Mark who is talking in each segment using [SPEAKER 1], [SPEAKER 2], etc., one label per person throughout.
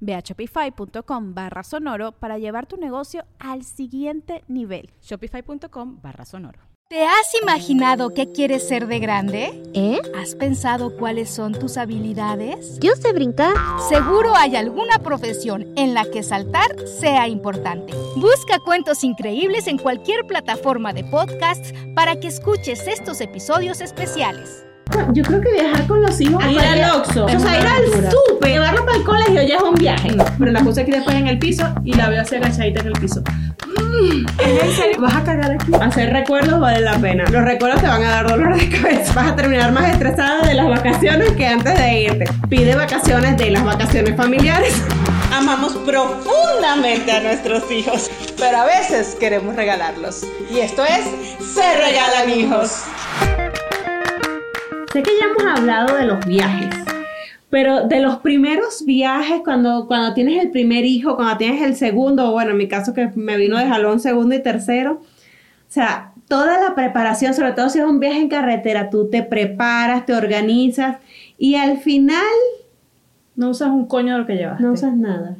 [SPEAKER 1] Ve a shopify.com barra sonoro para llevar tu negocio al siguiente nivel.
[SPEAKER 2] Shopify.com barra sonoro.
[SPEAKER 3] ¿Te has imaginado qué quieres ser de grande? ¿Eh? ¿Has pensado cuáles son tus habilidades?
[SPEAKER 4] Yo sé brincar.
[SPEAKER 3] Seguro hay alguna profesión en la que saltar sea importante. Busca cuentos increíbles en cualquier plataforma de podcasts para que escuches estos episodios especiales.
[SPEAKER 5] Yo creo que viajar con los hijos.
[SPEAKER 6] Ir al Oxxo.
[SPEAKER 5] O sea, ir al súper, llevarlo para el colegio ya es un viaje.
[SPEAKER 6] Pero la cosa es que después en el piso y la veo así agachadita en el piso.
[SPEAKER 5] ¿Es en serio? ¿Vas a cagar aquí?
[SPEAKER 6] Hacer recuerdos vale la pena. Los recuerdos te van a dar dolor de cabeza. Vas a terminar más estresada de las vacaciones que antes de irte. Pide vacaciones de las vacaciones familiares.
[SPEAKER 7] Amamos profundamente a nuestros hijos, pero a veces queremos regalarlos. Y esto es Se Regalan Hijos.
[SPEAKER 5] Sé que ya hemos hablado de los viajes, pero de los primeros viajes, cuando, cuando tienes el primer hijo, cuando tienes el segundo, bueno, en mi caso que me vino de jalón segundo y tercero, o sea, toda la preparación, sobre todo si es un viaje en carretera, tú te preparas, te organizas y al final...
[SPEAKER 6] No usas un coño de lo que llevas.
[SPEAKER 5] No usas nada.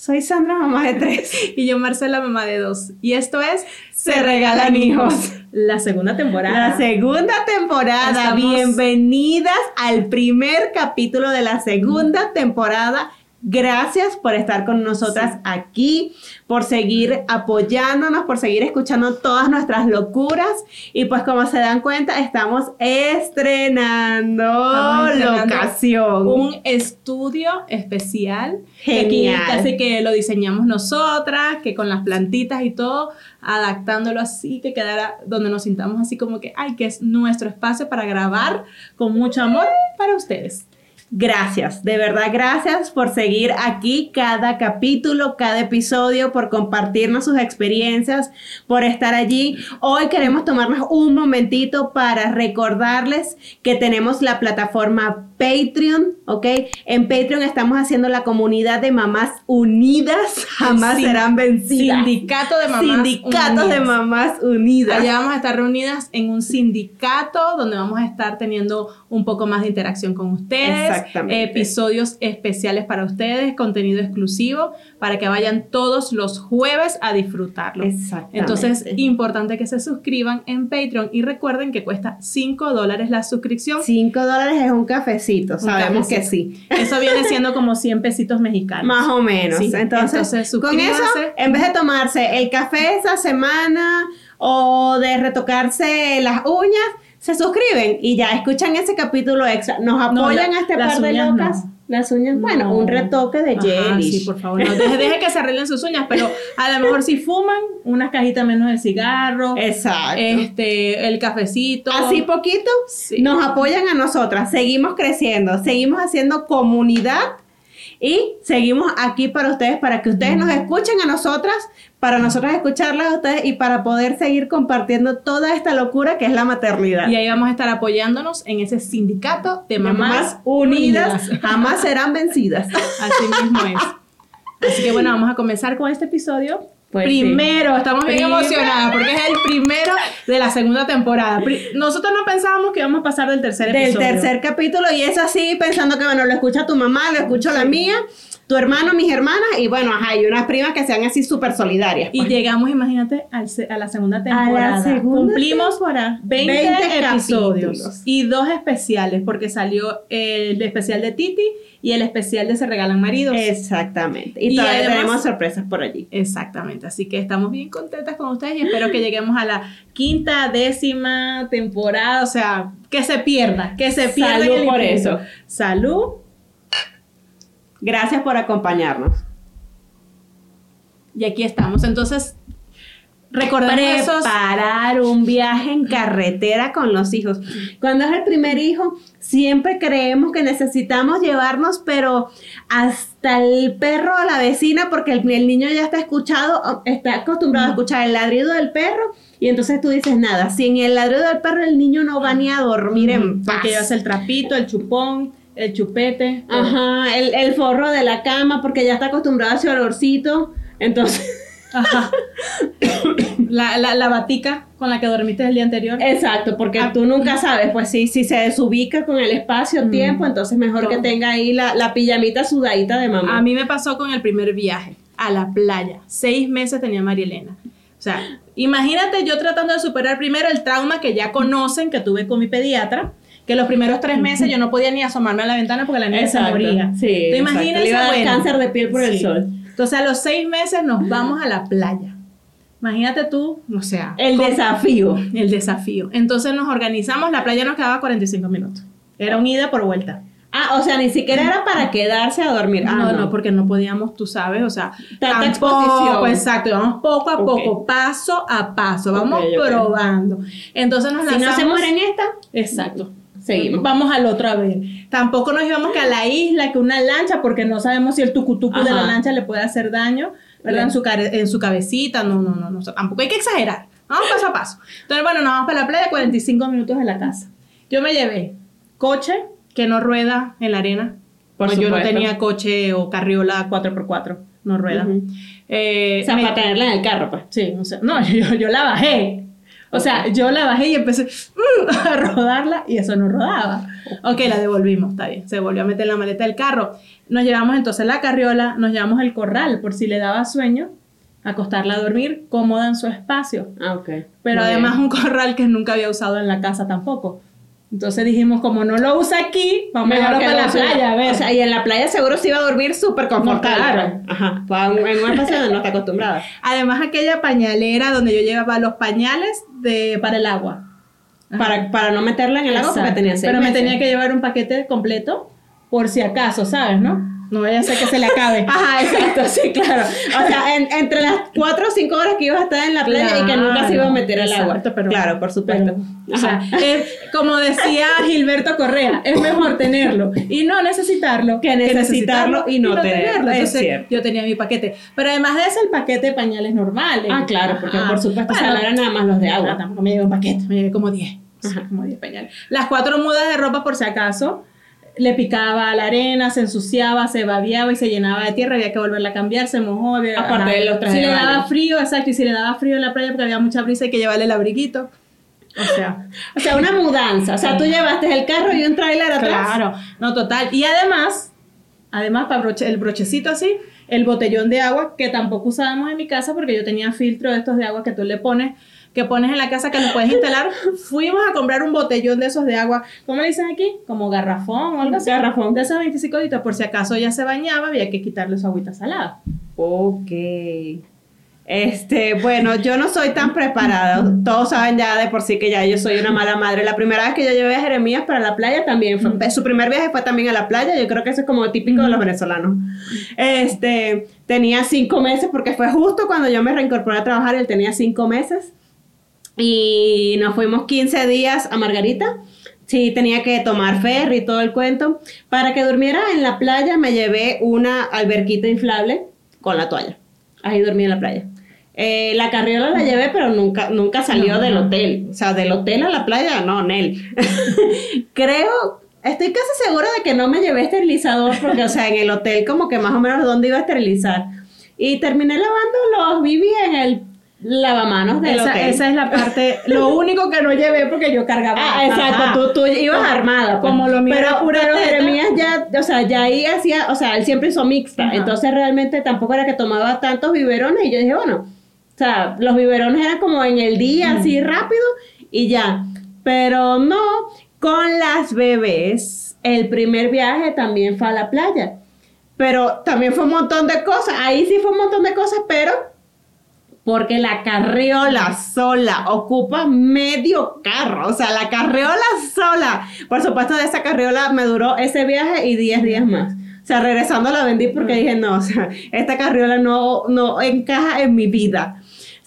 [SPEAKER 5] Soy Sandra, mamá de tres.
[SPEAKER 6] y yo, Marcela, mamá de dos. Y esto es
[SPEAKER 5] Se Regalan Hijos.
[SPEAKER 6] La segunda temporada.
[SPEAKER 5] La segunda temporada.
[SPEAKER 6] Estamos-
[SPEAKER 5] Bienvenidas al primer capítulo de la segunda temporada. Gracias por estar con nosotras aquí, por seguir apoyándonos, por seguir escuchando todas nuestras locuras. Y pues como se dan cuenta, estamos estrenando,
[SPEAKER 6] Estamos estrenando
[SPEAKER 5] locación.
[SPEAKER 6] un estudio especial. que
[SPEAKER 5] Genial.
[SPEAKER 6] casi que lo diseñamos nosotras, que con las plantitas y todo, adaptándolo así, que quedara donde nos sintamos así como que, ay, que es nuestro espacio para grabar con mucho amor para ustedes.
[SPEAKER 5] Gracias, de verdad gracias por seguir aquí cada capítulo, cada episodio, por compartirnos sus experiencias, por estar allí. Hoy queremos tomarnos un momentito para recordarles que tenemos la plataforma Patreon, ¿ok? En Patreon estamos haciendo la comunidad de mamás unidas, jamás
[SPEAKER 6] Sin-
[SPEAKER 5] serán vencidas.
[SPEAKER 6] Sindicato de mamás.
[SPEAKER 5] Sindicatos de
[SPEAKER 6] unidas.
[SPEAKER 5] mamás unidas.
[SPEAKER 6] Allá vamos a estar reunidas en un sindicato donde vamos a estar teniendo un poco más de interacción con ustedes,
[SPEAKER 5] Exactamente.
[SPEAKER 6] episodios especiales para ustedes, contenido exclusivo para que vayan todos los jueves a disfrutarlo.
[SPEAKER 5] Exactamente.
[SPEAKER 6] Entonces, importante que se suscriban en Patreon y recuerden que cuesta 5 dólares la suscripción.
[SPEAKER 5] 5 dólares es un cafecito, sabemos que sí.
[SPEAKER 6] Eso viene siendo como 100 pesitos mexicanos.
[SPEAKER 5] Más o menos.
[SPEAKER 6] Sí,
[SPEAKER 5] entonces,
[SPEAKER 6] entonces,
[SPEAKER 5] con eso, en vez de tomarse el café esa semana o de retocarse las uñas, se suscriben y ya escuchan ese capítulo extra. Nos
[SPEAKER 6] No,
[SPEAKER 5] apoyan
[SPEAKER 6] la-
[SPEAKER 5] a este par de locas.
[SPEAKER 6] no.
[SPEAKER 5] Las uñas, bueno,
[SPEAKER 6] No.
[SPEAKER 5] un retoque de jelly.
[SPEAKER 6] Sí, por favor. No, deje, deje que se arreglen sus uñas, pero a lo mejor si fuman, unas cajitas menos de cigarro.
[SPEAKER 5] Exacto.
[SPEAKER 6] Este, el cafecito.
[SPEAKER 5] Así poquito
[SPEAKER 6] Sí.
[SPEAKER 5] nos apoyan a nosotras, seguimos creciendo, seguimos haciendo comunidad y seguimos aquí para ustedes, para que ustedes nos escuchen a nosotras, para nosotras escucharlas a ustedes y para poder seguir compartiendo toda esta locura que es la maternidad.
[SPEAKER 6] Y ahí vamos a estar apoyándonos en ese sindicato de mamás
[SPEAKER 5] unidas, jamás serán vencidas.
[SPEAKER 6] Así mismo es. Así que bueno, vamos a comenzar con este episodio.
[SPEAKER 5] Pues
[SPEAKER 6] primero, estamos bien
[SPEAKER 5] Primero.
[SPEAKER 6] emocionadas porque es el primero de la segunda temporada. Nosotros no pensábamos que íbamos a pasar del tercer
[SPEAKER 5] Del
[SPEAKER 6] episodio.
[SPEAKER 5] tercer capítulo y es así pensando que bueno, lo escucha tu mamá, lo escucho la mía, tu hermano, mis hermanas y bueno, ajá, y unas primas que sean así súper solidarias.
[SPEAKER 6] Y
[SPEAKER 5] pues.
[SPEAKER 6] llegamos, imagínate, a la segunda
[SPEAKER 5] A
[SPEAKER 6] temporada.
[SPEAKER 5] la segunda
[SPEAKER 6] Cumplimos
[SPEAKER 5] temporada.
[SPEAKER 6] 20,
[SPEAKER 5] 20
[SPEAKER 6] episodios y dos especiales, porque salió el especial de Titi y el especial de Se Regalan Maridos.
[SPEAKER 5] Exactamente. Y,
[SPEAKER 6] Y
[SPEAKER 5] todavía
[SPEAKER 6] además-
[SPEAKER 5] tenemos sorpresas por allí.
[SPEAKER 6] Exactamente. Así que estamos bien contentas con ustedes y espero que lleguemos a la quinta, décima temporada, o sea, que se pierda, que se pierda.
[SPEAKER 5] Salud por eso.
[SPEAKER 6] Salud.
[SPEAKER 5] Gracias por acompañarnos.
[SPEAKER 6] Y aquí estamos. Entonces, esos...
[SPEAKER 5] Preparar un viaje en carretera con los hijos. Cuando es el primer hijo, siempre creemos que necesitamos llevarnos, pero hasta el perro a la vecina, porque el, el niño ya está escuchado, está acostumbrado a escuchar el ladrido del perro. Y entonces tú dices, nada, si en el ladrido del perro el niño no va ni a dormir en paz.
[SPEAKER 6] Porque llevas el trapito, el chupón, el chupete.
[SPEAKER 5] Ajá, el, el forro de la cama, porque ya está acostumbrado a ese olorcito. Entonces,
[SPEAKER 6] Ajá. La, la, la batica con la que dormiste el día anterior.
[SPEAKER 5] exacto, porque
[SPEAKER 6] Ah.
[SPEAKER 5] tú nunca sabes, pues sí, si se desubica con el espacio-tiempo,
[SPEAKER 6] Mm.
[SPEAKER 5] entonces mejor que tenga ahí la, la pijamita sudadita de mamá.
[SPEAKER 6] A mí me pasó con el primer viaje a la playa. Seis meses tenía María Elena. O sea, imagínate yo tratando de superar primero el trauma que ya conocen que tuve con mi pediatra, que los primeros tres meses yo no podía ni asomarme a la ventana porque la niña se moría.
[SPEAKER 5] Sí,
[SPEAKER 6] ¿Te
[SPEAKER 5] exacto.
[SPEAKER 6] imaginas?
[SPEAKER 5] Le iba a dar
[SPEAKER 6] Bueno,
[SPEAKER 5] cáncer de piel por el sol.
[SPEAKER 6] Entonces a los seis meses nos vamos a la playa. Imagínate tú, o sea,
[SPEAKER 5] El
[SPEAKER 6] con-
[SPEAKER 5] desafío.
[SPEAKER 6] el desafío. Entonces nos organizamos, la playa nos quedaba 45 minutos. Era un ida por vuelta.
[SPEAKER 5] Ah, o sea, ni siquiera era para quedarse a dormir. Ah,
[SPEAKER 6] no, no, porque no podíamos, tú sabes, o sea,
[SPEAKER 5] Tanta
[SPEAKER 6] tampoco,
[SPEAKER 5] exposición.
[SPEAKER 6] exacto, vamos poco a poco, paso a paso, vamos probando. Entonces nos
[SPEAKER 5] Si
[SPEAKER 6] lanzamos.
[SPEAKER 5] no se muere en esta,
[SPEAKER 6] Exacto.
[SPEAKER 5] Seguimos.
[SPEAKER 6] Vamos al otro a ver. Tampoco nos íbamos que a la isla, que una lancha, porque no sabemos si el tucutucu de la lancha le puede hacer daño, ¿verdad? En su, en su cabecita. No, no, no, no. Tampoco hay que exagerar. Vamos paso a paso. Entonces, bueno, nos vamos para la playa, 45 minutos de la casa. Yo me llevé coche que no rueda en la arena.
[SPEAKER 5] Por
[SPEAKER 6] Pues yo no tenía coche o carriola 4x4, no rueda.
[SPEAKER 5] Ujú.
[SPEAKER 6] Eh,
[SPEAKER 5] o sea,
[SPEAKER 6] me-
[SPEAKER 5] para tenerla en el carro, pues.
[SPEAKER 6] Sí, o sea, no, yo, yo la bajé. O sea, yo la bajé y empecé mm, a rodarla y eso no rodaba. Ok, la devolvimos, está bien. Se volvió a meter en la maleta del carro. Nos llevamos entonces la carriola, nos llevamos el corral por si le daba sueño, acostarla a dormir cómoda en su espacio.
[SPEAKER 5] Ah, ok.
[SPEAKER 6] Pero
[SPEAKER 5] Muy
[SPEAKER 6] además
[SPEAKER 5] bien.
[SPEAKER 6] un corral que nunca había usado en la casa tampoco. Entonces dijimos, como no lo usa aquí, vamos a
[SPEAKER 5] Mejor
[SPEAKER 6] llevarlo
[SPEAKER 5] que
[SPEAKER 6] para la
[SPEAKER 5] sea-
[SPEAKER 6] playa, a ver.
[SPEAKER 5] O sea, y en la playa seguro se iba a dormir súper confortable.
[SPEAKER 6] No, claro.
[SPEAKER 5] Ajá. En un espacio donde no está acostumbrada.
[SPEAKER 6] Además aquella pañalera donde yo llevaba los pañales de, para el agua.
[SPEAKER 5] Para, para no meterla en el agua porque tenía seis
[SPEAKER 6] Pero me tenía que llevar un paquete completo por si acaso, ¿sabes? ¿No? No vaya a ser que se le acabe.
[SPEAKER 5] Ajá, exacto, sí, claro. O sea, en- entre las cuatro o cinco horas que ibas a estar en la playa y que nunca se iba a meter al agua.
[SPEAKER 6] Pero-
[SPEAKER 5] claro, por supuesto.
[SPEAKER 6] pero, o sea,
[SPEAKER 5] Ajá.
[SPEAKER 6] es, como decía Gilberto Correa, es mejor tenerlo y no necesitarlo
[SPEAKER 5] Que necesitarlo y no tenerlo, es
[SPEAKER 6] Entonces,
[SPEAKER 5] cierto.
[SPEAKER 6] yo tenía mi paquete. Pero además de eso, el paquete de pañales normales.
[SPEAKER 5] Ah, claro, porque
[SPEAKER 6] Ajá.
[SPEAKER 5] por supuesto,
[SPEAKER 6] Bueno,
[SPEAKER 5] no eran nada más los de agua.
[SPEAKER 6] tampoco me llevé un paquete, me llevé como 10.
[SPEAKER 5] Ajá.
[SPEAKER 6] Como 10 pañales. Las cuatro mudas de ropa, por si acaso, le picaba la arena, se ensuciaba, se babiaba y se llenaba de tierra, había que volverla a cambiar, se mojó. había-
[SPEAKER 5] Aparte de los trajes
[SPEAKER 6] Si le daba
[SPEAKER 5] baño.
[SPEAKER 6] frío, exacto, y si le daba frío en la playa porque había mucha brisa, hay que llevarle el abriguito. O sea,
[SPEAKER 5] O sea, una mudanza. O sea, tú llevaste el carro y un tráiler atrás.
[SPEAKER 6] claro, no, total. Y además, además, para broche- el brochecito así, el botellón de agua, que tampoco usábamos en mi casa porque yo tenía filtro de estos de agua que tú le pones, que pones en la casa que lo puedes instalar. Fuimos a comprar un botellón de esos de agua, ¿cómo le dicen aquí? Como garrafón o algo así.
[SPEAKER 5] Garrafón.
[SPEAKER 6] De esos 25 litros, por si acaso ella se bañaba, había que quitarle su agüita salada.
[SPEAKER 5] Ok. Este, bueno, yo no soy tan preparada. Todos saben ya de por sí que ya yo soy una mala madre. La primera vez que yo llevé a Jeremías para la playa también fue, su primer viaje fue también a la playa. Yo creo que eso es como típico de los venezolanos. Este, tenía cinco meses porque fue justo cuando yo me reincorporé a trabajar. Él tenía cinco meses y nos fuimos 15 días a Margarita. Sí, tenía que tomar ferry y todo el cuento. Para que durmiera en la playa me llevé una alberquita inflable con la toalla. Ahí dormí en la playa. Eh, la carriola la llevé, pero nunca, nunca salió
[SPEAKER 6] No,
[SPEAKER 5] del
[SPEAKER 6] no.
[SPEAKER 5] hotel. O sea, del hotel a la playa, no, Nel. Creo, estoy casi segura de que no me llevé esterilizador, porque, o sea, en el hotel como que más o menos dónde iba a esterilizar. Y terminé lavando los BB en el lavamanos del
[SPEAKER 6] Esa,
[SPEAKER 5] hotel.
[SPEAKER 6] esa es la parte, lo único que no llevé porque yo cargaba.
[SPEAKER 5] Ah, exacto, tú, tú ibas armada. pues.
[SPEAKER 6] Como lo mío
[SPEAKER 5] pero,
[SPEAKER 6] pura
[SPEAKER 5] pero. Jeremías ya, o sea, ya ahí hacía, o sea, él siempre hizo mixta,
[SPEAKER 6] Ajá.
[SPEAKER 5] entonces realmente tampoco era que tomaba tantos biberones y yo dije, bueno, o sea, los biberones eran como en el día, así rápido y ya. Pero no, con las bebés, el primer viaje también fue a la playa. Pero también fue un montón de cosas, ahí sí fue un montón de cosas, pero porque la carriola sola ocupa medio carro, o sea, la carriola sola. Por supuesto, de esa carriola me duró ese viaje y 10 días más. O sea, regresando la vendí porque dije, no, o sea, esta carriola no, no encaja en mi vida.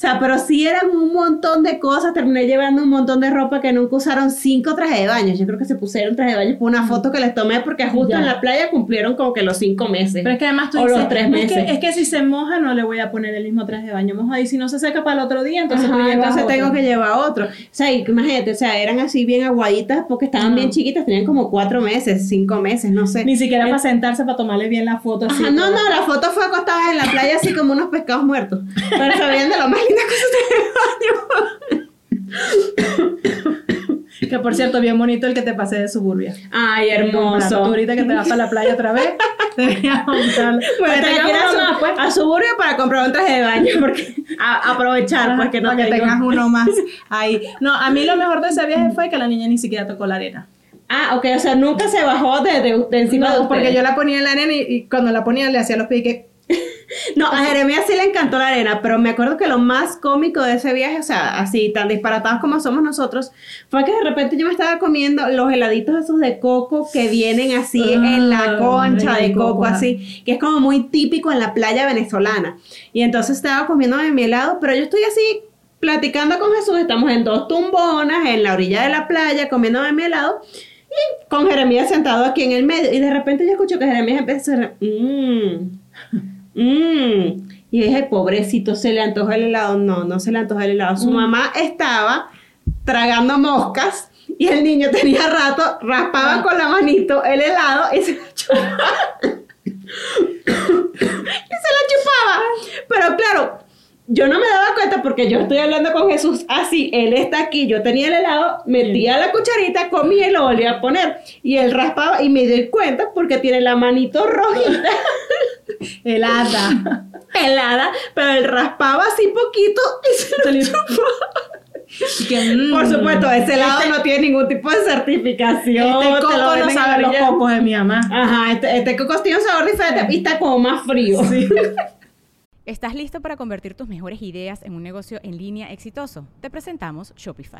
[SPEAKER 5] Sea, pero sí eran un montón de cosas. Terminé llevando un montón de ropa que nunca usaron cinco trajes de baño. Yo creo que se pusieron trajes de baño por una foto que les tomé porque justo
[SPEAKER 6] Ya.
[SPEAKER 5] en la playa cumplieron como que los cinco meses.
[SPEAKER 6] Pero es que además tú
[SPEAKER 5] O
[SPEAKER 6] dices,
[SPEAKER 5] los tres
[SPEAKER 6] "No, es,
[SPEAKER 5] meses.
[SPEAKER 6] que, es que si se moja no le voy a poner el mismo traje de baño mojado y si no se seca para el otro día, entonces
[SPEAKER 5] Ajá, entonces tengo que llevar otro. O sea, y imagínate, o sea, eran así bien aguaditas porque estaban bien chiquitas, tenían como cuatro meses, cinco meses, no sé.
[SPEAKER 6] Ni siquiera para sentarse para tomarle bien la foto así.
[SPEAKER 5] Ajá, no, no, la foto fue acostada en la playa así como unos pescados muertos. Pero de lo más de baño.
[SPEAKER 6] Que por cierto, bien bonito el que te pasé de suburbia.
[SPEAKER 5] Ay,
[SPEAKER 6] Tú
[SPEAKER 5] hermoso.
[SPEAKER 6] ahorita que te vas para la playa otra vez, deberías.
[SPEAKER 5] Pues ir a,
[SPEAKER 6] pues.
[SPEAKER 5] a suburbio para comprar un traje de baño, porque a, aprovechar, pues que no
[SPEAKER 6] para que tengas uno más ahí. No, a mí lo mejor de ese viaje fue que la niña ni siquiera tocó la arena.
[SPEAKER 5] Ah, ok, o sea, nunca se bajó de, de, de encima de
[SPEAKER 6] No,
[SPEAKER 5] ustedes.
[SPEAKER 6] porque yo la ponía en la arena y, y cuando la ponía le hacía los piques.
[SPEAKER 5] No, a Jeremías sí le encantó la arena, pero me acuerdo que lo más cómico de ese viaje, o sea, así tan disparatados como somos nosotros, fue que de repente yo me estaba comiendo los heladitos esos de coco que vienen así en la
[SPEAKER 6] Ah,
[SPEAKER 5] concha de coco,
[SPEAKER 6] ajá.
[SPEAKER 5] así, que es como muy típico en la playa venezolana. Y entonces estaba comiendo de mi helado, pero yo estoy así platicando con Jesús, estamos en dos tumbonas, en la orilla de la playa, comiendo de mi helado. Y con Jeremías sentado aquí en el medio. Y de repente yo escucho que Jeremías empieza a hacer. Mmm. Y dije, pobrecito, se le antoja el helado. No, no se le antoja el helado. Su mamá estaba tragando moscas y el niño tenía rato, raspaba con la manito el helado y se lo chupaba. y se lo chupaba. Pero claro, yo no me daba cuenta porque yo estoy hablando con Jesús así, él está aquí, yo tenía el helado, metía la cucharita, comía y lo volvía a poner. Y él raspaba y me doy cuenta porque tiene la manito rojita,
[SPEAKER 6] Helada.
[SPEAKER 5] helada, pero él raspaba así poquito y se lo chupaba.
[SPEAKER 6] Que, mm,
[SPEAKER 5] Por supuesto, ese helado
[SPEAKER 6] este-
[SPEAKER 5] no tiene ningún tipo de certificación.
[SPEAKER 6] Este
[SPEAKER 5] te
[SPEAKER 6] coco
[SPEAKER 5] lo
[SPEAKER 6] no sabe los cocos de mi mamá.
[SPEAKER 5] Ajá, este, este coco tiene un sabor diferente y está como más frío.
[SPEAKER 2] ¿Estás listo para convertir tus mejores ideas en un negocio en línea exitoso? Te presentamos Shopify.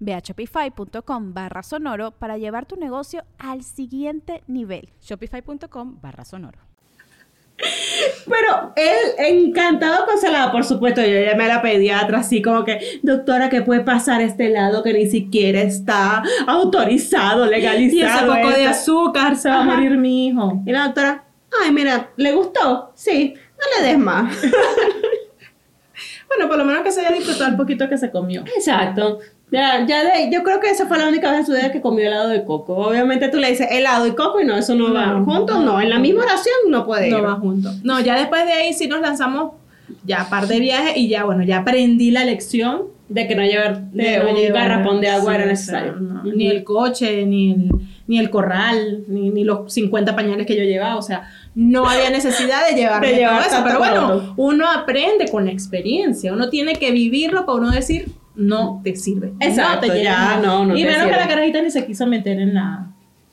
[SPEAKER 1] Ve a shopify.com barra sonoro para llevar tu negocio al siguiente nivel.
[SPEAKER 2] Shopify.com barra sonoro.
[SPEAKER 5] Pero él encantado con salada, por supuesto, yo llamé a la pediatra así como que, doctora, ¿qué puede pasar este helado que ni siquiera está autorizado,
[SPEAKER 6] Y ese
[SPEAKER 5] legalizado?
[SPEAKER 6] poco de
[SPEAKER 5] esto?"
[SPEAKER 6] azúcar se va a morir mi hijo.
[SPEAKER 5] Y la doctora, ay, mira, ¿le gustó? Sí, no le des más.
[SPEAKER 6] Bueno, por lo menos que se haya disfrutado el poquito que se comió.
[SPEAKER 5] Exacto. Ya, ya de, yo creo que esa fue la única vez en su vida que comió helado de coco. Obviamente tú le dices helado y coco y no, eso no, va
[SPEAKER 6] No,
[SPEAKER 5] juntos,
[SPEAKER 6] no.
[SPEAKER 5] no. En la misma oración no puede
[SPEAKER 6] No
[SPEAKER 5] ir.
[SPEAKER 6] va junto. No, ya después de ahí sí nos lanzamos ya par de viajes y ya, bueno, ya aprendí la lección
[SPEAKER 5] De que no llevar de,
[SPEAKER 6] no
[SPEAKER 5] un
[SPEAKER 6] llevar-
[SPEAKER 5] garrafón de agua
[SPEAKER 6] sí,
[SPEAKER 5] era
[SPEAKER 6] o sea,
[SPEAKER 5] necesario.
[SPEAKER 6] no. Ni el coche, ni el, ni el corral, ni, ni los 50 pañales que yo llevaba. O sea, no había necesidad de llevar
[SPEAKER 5] De llevar
[SPEAKER 6] todo eso. Pero bueno, uno aprende con la experiencia. Uno tiene que vivirlo para uno decir, no te sirve.
[SPEAKER 5] Exacto,
[SPEAKER 6] no te
[SPEAKER 5] ya, no, no
[SPEAKER 6] Y
[SPEAKER 5] te
[SPEAKER 6] menos que la carajita ni se quiso meter en nada.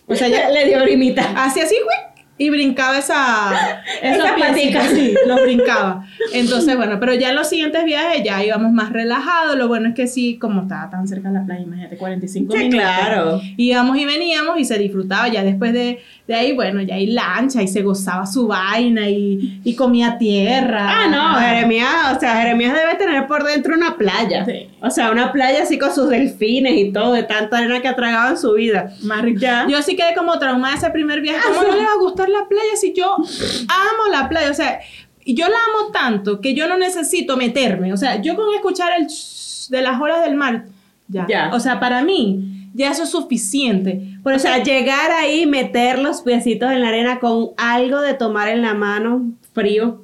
[SPEAKER 6] O sea, ya
[SPEAKER 5] le dio brimita.
[SPEAKER 6] hacía así, güey. Y brincaba esa,
[SPEAKER 5] Esa patica.
[SPEAKER 6] sí, lo brincaba. Entonces, bueno, pero ya en los siguientes viajes ya íbamos más relajados. Lo bueno es que sí, como estaba tan cerca de la playa, imagínate, 45
[SPEAKER 5] Sí,
[SPEAKER 6] minutos.
[SPEAKER 5] claro.
[SPEAKER 6] Íbamos y veníamos y se disfrutaba. Ya después de, de ahí, bueno, ya hay lancha y se gozaba su vaina y, y comía tierra.
[SPEAKER 5] Ah, no, Jeremías, o sea, Jeremías debe tener por dentro una playa.
[SPEAKER 6] Sí.
[SPEAKER 5] O sea, una playa así con sus delfines y todo, de tanta arena que ha tragado en su vida. Ya.
[SPEAKER 6] Yo sí quedé como traumada ese primer viaje. ¿Cómo no le va a gustar la playa si yo amo la playa? O sea, yo la amo tanto que yo no necesito meterme. O sea, yo con escuchar el shh de las olas del mar, ya.
[SPEAKER 5] Ya.
[SPEAKER 6] O sea, para mí, ya eso es suficiente. Por
[SPEAKER 5] O
[SPEAKER 6] eso,
[SPEAKER 5] sea, llegar ahí, meter los piecitos en la arena con algo de tomar en la mano frío.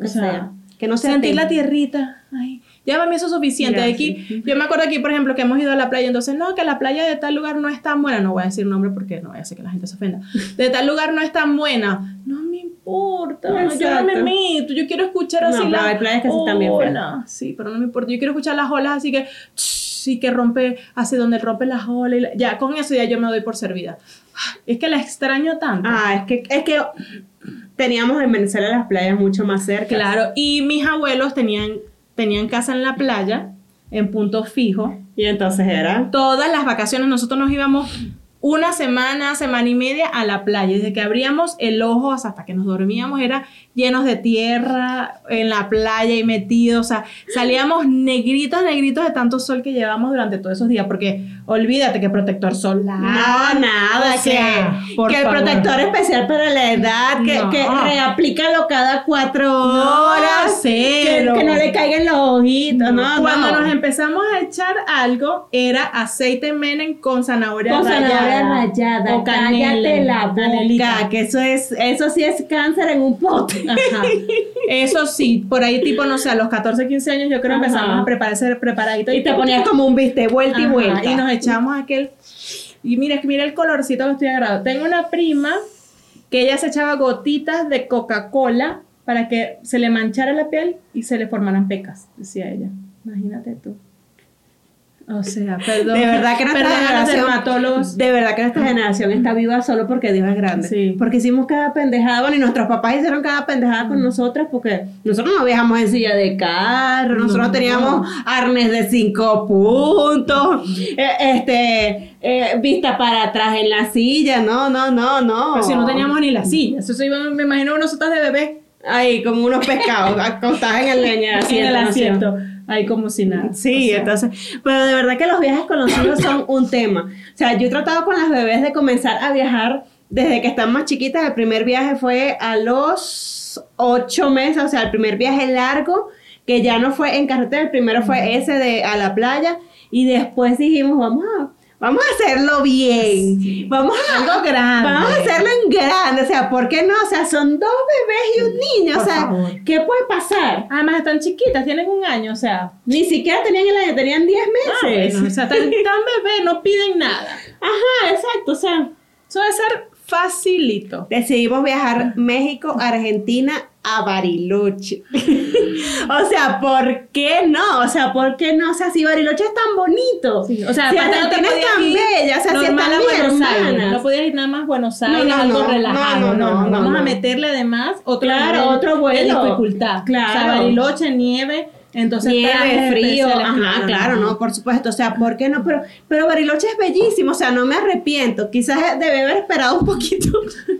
[SPEAKER 6] O sea,
[SPEAKER 5] que no sea
[SPEAKER 6] sentir la tierrita. Ay, ya para mí eso es suficiente. Aquí, yo me acuerdo aquí, por ejemplo, que hemos ido a la playa, entonces, no, que la playa de tal lugar no es tan buena. No voy a decir nombre porque no voy a hacer que la gente se ofenda. De tal lugar no es tan buena. No me importa. Yo no me meto. Yo quiero escuchar
[SPEAKER 5] No,
[SPEAKER 6] así
[SPEAKER 5] pero
[SPEAKER 6] las
[SPEAKER 5] hay playas que sí están bien feas.
[SPEAKER 6] olas. Sí, pero no me importa. Yo quiero escuchar las olas así que. Sí, que rompe, así donde rompe las olas. y la- ya, con eso ya yo me doy por servida. Es que la extraño tanto.
[SPEAKER 5] Ah, es que, es que teníamos en Venezuela las playas mucho más cerca.
[SPEAKER 6] Claro, y mis abuelos tenían, tenían casa en la playa, en punto fijo.
[SPEAKER 5] Y entonces era.
[SPEAKER 6] Todas las vacaciones nosotros nos íbamos una semana, semana y media a la playa. Desde que abríamos el ojo hasta que nos dormíamos era llenos de tierra en la playa y metidos. O sea, salíamos negritos, negritos de tanto sol que llevamos durante todos esos días. Porque olvídate que protector solar.
[SPEAKER 5] No, nada,
[SPEAKER 6] O sea,
[SPEAKER 5] que,
[SPEAKER 6] por
[SPEAKER 5] que el
[SPEAKER 6] favor.
[SPEAKER 5] protector especial para la edad, que,
[SPEAKER 6] No.
[SPEAKER 5] que reaplícalo cada cuatro
[SPEAKER 6] No,
[SPEAKER 5] horas, que,
[SPEAKER 6] cero.
[SPEAKER 5] que no le caigan los ojitos, no,
[SPEAKER 6] Cuando
[SPEAKER 5] no.
[SPEAKER 6] nos empezamos a echar algo, era aceite Menem con zanahoria
[SPEAKER 5] Con
[SPEAKER 6] rallada.
[SPEAKER 5] Zanahoria rallada,
[SPEAKER 6] O
[SPEAKER 5] cállate la boca,
[SPEAKER 6] canelita.
[SPEAKER 5] que eso es, eso sí es cáncer en un pote.
[SPEAKER 6] Ajá. Eso sí, por ahí tipo, no sé, a los 14, 15 años yo creo
[SPEAKER 5] Ajá.
[SPEAKER 6] empezamos a preparar ese preparadito.
[SPEAKER 5] Y te ponías como un viste, vuelta y vuelta.
[SPEAKER 6] Y nos echamos aquel... Y mira, mira el colorcito que estoy agarrado. Tengo una prima que ella se echaba gotitas de Coca-Cola para que se le manchara la piel y se le formaran pecas, decía ella. Imagínate tú. O sea, perdón.
[SPEAKER 5] De verdad que nuestra generación, de verdad que nuestra generación está viva solo porque Dios es grande.
[SPEAKER 6] Sí.
[SPEAKER 5] Porque hicimos cada pendejada, bueno, y nuestros papás hicieron cada pendejada con nosotras porque nosotros no viajamos en silla de carro, nosotros
[SPEAKER 6] No.
[SPEAKER 5] teníamos arnés de cinco puntos, eh, este, eh, vista para atrás en la silla, no, no, no, no.
[SPEAKER 6] Pero si no teníamos ni la silla. Eso se iban, me imagino nosotras de bebé
[SPEAKER 5] Ahí, como unos pescados, acostados en el leña,
[SPEAKER 6] en el asiento. Ahí como si nada.
[SPEAKER 5] Sí,
[SPEAKER 6] O sea,
[SPEAKER 5] entonces, pero de verdad que los viajes con los hijos son un tema. O sea, yo he tratado con las bebés de comenzar a viajar desde que están más chiquitas. El primer viaje fue a los ocho meses, o sea, el primer viaje largo, que ya no fue en carretera, el primero fue ese de a la playa, y después dijimos, vamos a, vamos a hacerlo bien, vamos a,
[SPEAKER 6] Algo grande.
[SPEAKER 5] Vamos a hacerlo en grande, o sea, ¿por qué no? O sea, son dos bebés y un niño,
[SPEAKER 6] Por
[SPEAKER 5] o sea,
[SPEAKER 6] favor.
[SPEAKER 5] ¿qué puede pasar?
[SPEAKER 6] Además están chiquitas, tienen un año, o sea.
[SPEAKER 5] Ni siquiera tenían el año, tenían 10
[SPEAKER 6] ah,
[SPEAKER 5] meses.
[SPEAKER 6] bueno, o sea, tan, tan bebé, no piden nada.
[SPEAKER 5] Ajá, exacto, o sea,
[SPEAKER 6] Eso debe ser facilito.
[SPEAKER 5] decidimos viajar México, Argentina a Bariloche. o sea, ¿por qué no? O sea, ¿por qué no? O sea, si Bariloche es tan bonito.
[SPEAKER 6] Sí, o sea,
[SPEAKER 5] si Argentina es tan
[SPEAKER 6] ir
[SPEAKER 5] bella, o sea, si
[SPEAKER 6] a
[SPEAKER 5] mis
[SPEAKER 6] Buenos Aires. No podías ir nada más a Buenos
[SPEAKER 5] No,
[SPEAKER 6] Aires,
[SPEAKER 5] no,
[SPEAKER 6] algo
[SPEAKER 5] no,
[SPEAKER 6] relajado.
[SPEAKER 5] no, no,
[SPEAKER 6] Vamos a meterle además otro
[SPEAKER 5] Claro, otro vuelo.
[SPEAKER 6] de dificultad.
[SPEAKER 5] Claro.
[SPEAKER 6] O sea, Bariloche, nieve, entonces
[SPEAKER 5] Nieve, frío, ajá, claro, no, por supuesto, o sea, ¿por qué no? Pero, pero Bariloche es bellísimo, o sea, no me arrepiento, quizás debe haber esperado un poquito,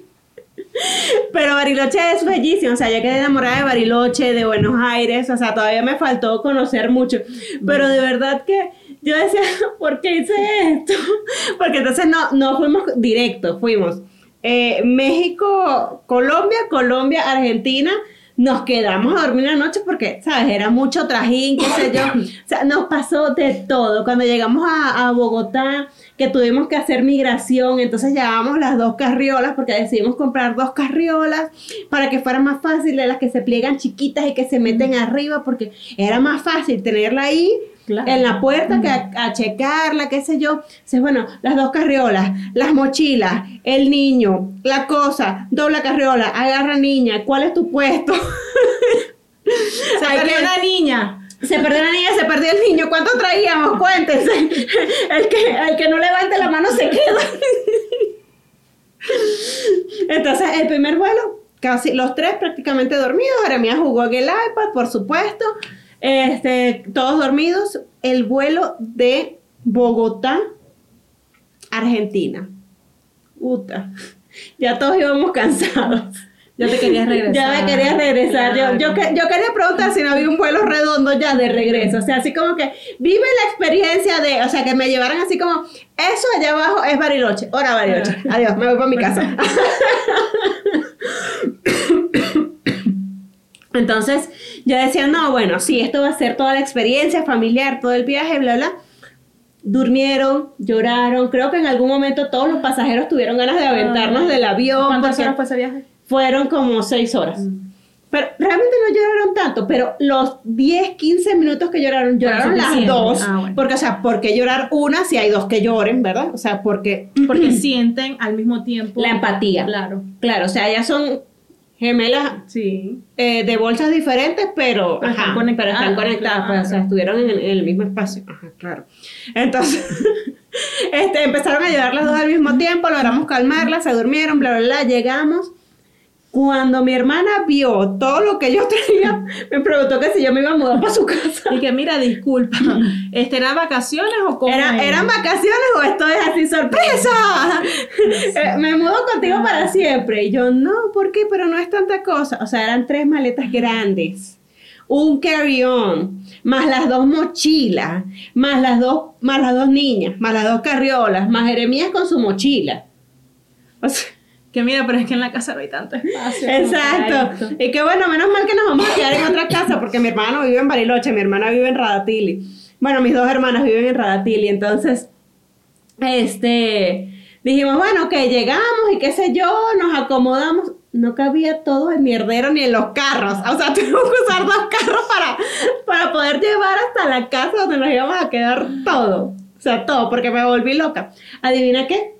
[SPEAKER 5] pero Bariloche es bellísimo, o sea, yo quedé enamorada de Bariloche, de Buenos Aires, o sea, todavía me faltó conocer mucho, pero de verdad que yo decía, ¿por qué hice esto? Porque entonces no, no fuimos directo, fuimos eh, México, Colombia, Colombia, Argentina, nos quedamos a dormir la noche porque, ¿sabes? Era mucho trajín, qué sé yo. O sea, nos pasó de todo. Cuando llegamos a, a Bogotá, que tuvimos que hacer migración, entonces llevábamos las dos carriolas porque decidimos comprar dos carriolas para que fuera más fácil de las que se pliegan chiquitas y que se meten arriba porque era más fácil tenerla ahí
[SPEAKER 6] Claro.
[SPEAKER 5] en la puerta que a, a checarla, qué sé yo. Entonces, bueno, las dos carriolas, las mochilas, el niño, la cosa, dobla carriola, agarra niña, ¿cuál es tu puesto?
[SPEAKER 6] Se
[SPEAKER 5] Hay
[SPEAKER 6] perdió una niña.
[SPEAKER 5] Se perdió la niña, se perdió el niño. ¿Cuánto traíamos? Cuéntense. El que, el que no levante la mano se queda. Entonces, el primer vuelo, casi los tres prácticamente dormidos. Jeremías jugó en el iPad, por supuesto. Este, todos dormidos. El vuelo de Bogotá, Argentina. Uta. Ya todos íbamos cansados.
[SPEAKER 6] Ya te querías regresar.
[SPEAKER 5] Ya me quería regresar. Yo, yo, yo quería preguntar si no había un vuelo redondo ya de regreso. O sea, así como que vive la experiencia de, o sea, que me llevaran así como, eso allá abajo es Bariloche. Ahora Bariloche. Adiós, me voy para mi casa. Entonces yo decía, no, bueno, sí, esto va a ser toda la experiencia familiar, todo el viaje, bla, bla. Durmieron, lloraron. Creo que en algún momento todos los pasajeros tuvieron ganas de aventarnos del avión.
[SPEAKER 6] ¿Cuántas horas fue ese viaje?
[SPEAKER 5] Fueron como seis horas. Pero realmente no lloraron tanto, pero los 10, 15 minutos que lloraron, lloraron las dos.
[SPEAKER 6] Ah, bueno.
[SPEAKER 5] Porque, o sea, ¿por qué llorar una si hay dos que lloren, verdad? O sea, porque
[SPEAKER 6] Porque sienten al mismo tiempo.
[SPEAKER 5] la empatía.
[SPEAKER 6] Claro.
[SPEAKER 5] Claro, o sea, ellas son gemelas
[SPEAKER 6] Sí.
[SPEAKER 5] eh, de bolsas diferentes, pero,
[SPEAKER 6] Pero
[SPEAKER 5] ajá,
[SPEAKER 6] están conectadas,
[SPEAKER 5] pero están conectadas,
[SPEAKER 6] claro.
[SPEAKER 5] pues, o sea, estuvieron en, en el mismo espacio. Ajá, claro. Entonces, este, empezaron a llorar las dos al mismo tiempo, logramos calmarlas, se durmieron, bla, bla, bla, llegamos. Cuando mi hermana vio todo lo que yo traía, me preguntó que si yo me iba a mudar para su casa.
[SPEAKER 6] Y que mira, disculpa, ¿este era vacaciones o cómo?
[SPEAKER 5] Era,
[SPEAKER 6] era?
[SPEAKER 5] ¿Eran vacaciones o esto es así sorpresa? Eh, me mudo contigo para siempre. Y yo, no, ¿por qué? Pero no es tanta cosa. O sea, eran tres maletas grandes. Un carry-on, más las dos mochilas, más las dos, más las dos niñas, más las dos carriolas, más Jeremías con su mochila. O sea,
[SPEAKER 6] Que mira, pero es que en la casa no hay tanto espacio.
[SPEAKER 5] Exacto. Y que bueno, menos mal que nos vamos a quedar en otra casa porque mi hermano vive en Bariloche, mi hermana vive en Radatili. Bueno, mis dos hermanas viven en Radatili, entonces, este, dijimos, bueno, que llegamos y qué sé yo, nos acomodamos. No cabía todo el mierdero ni en los carros. O sea, tuvimos que usar dos carros para, para poder llevar hasta la casa donde nos íbamos a quedar todo. O sea, todo, porque me volví loca. ¿Adivina qué?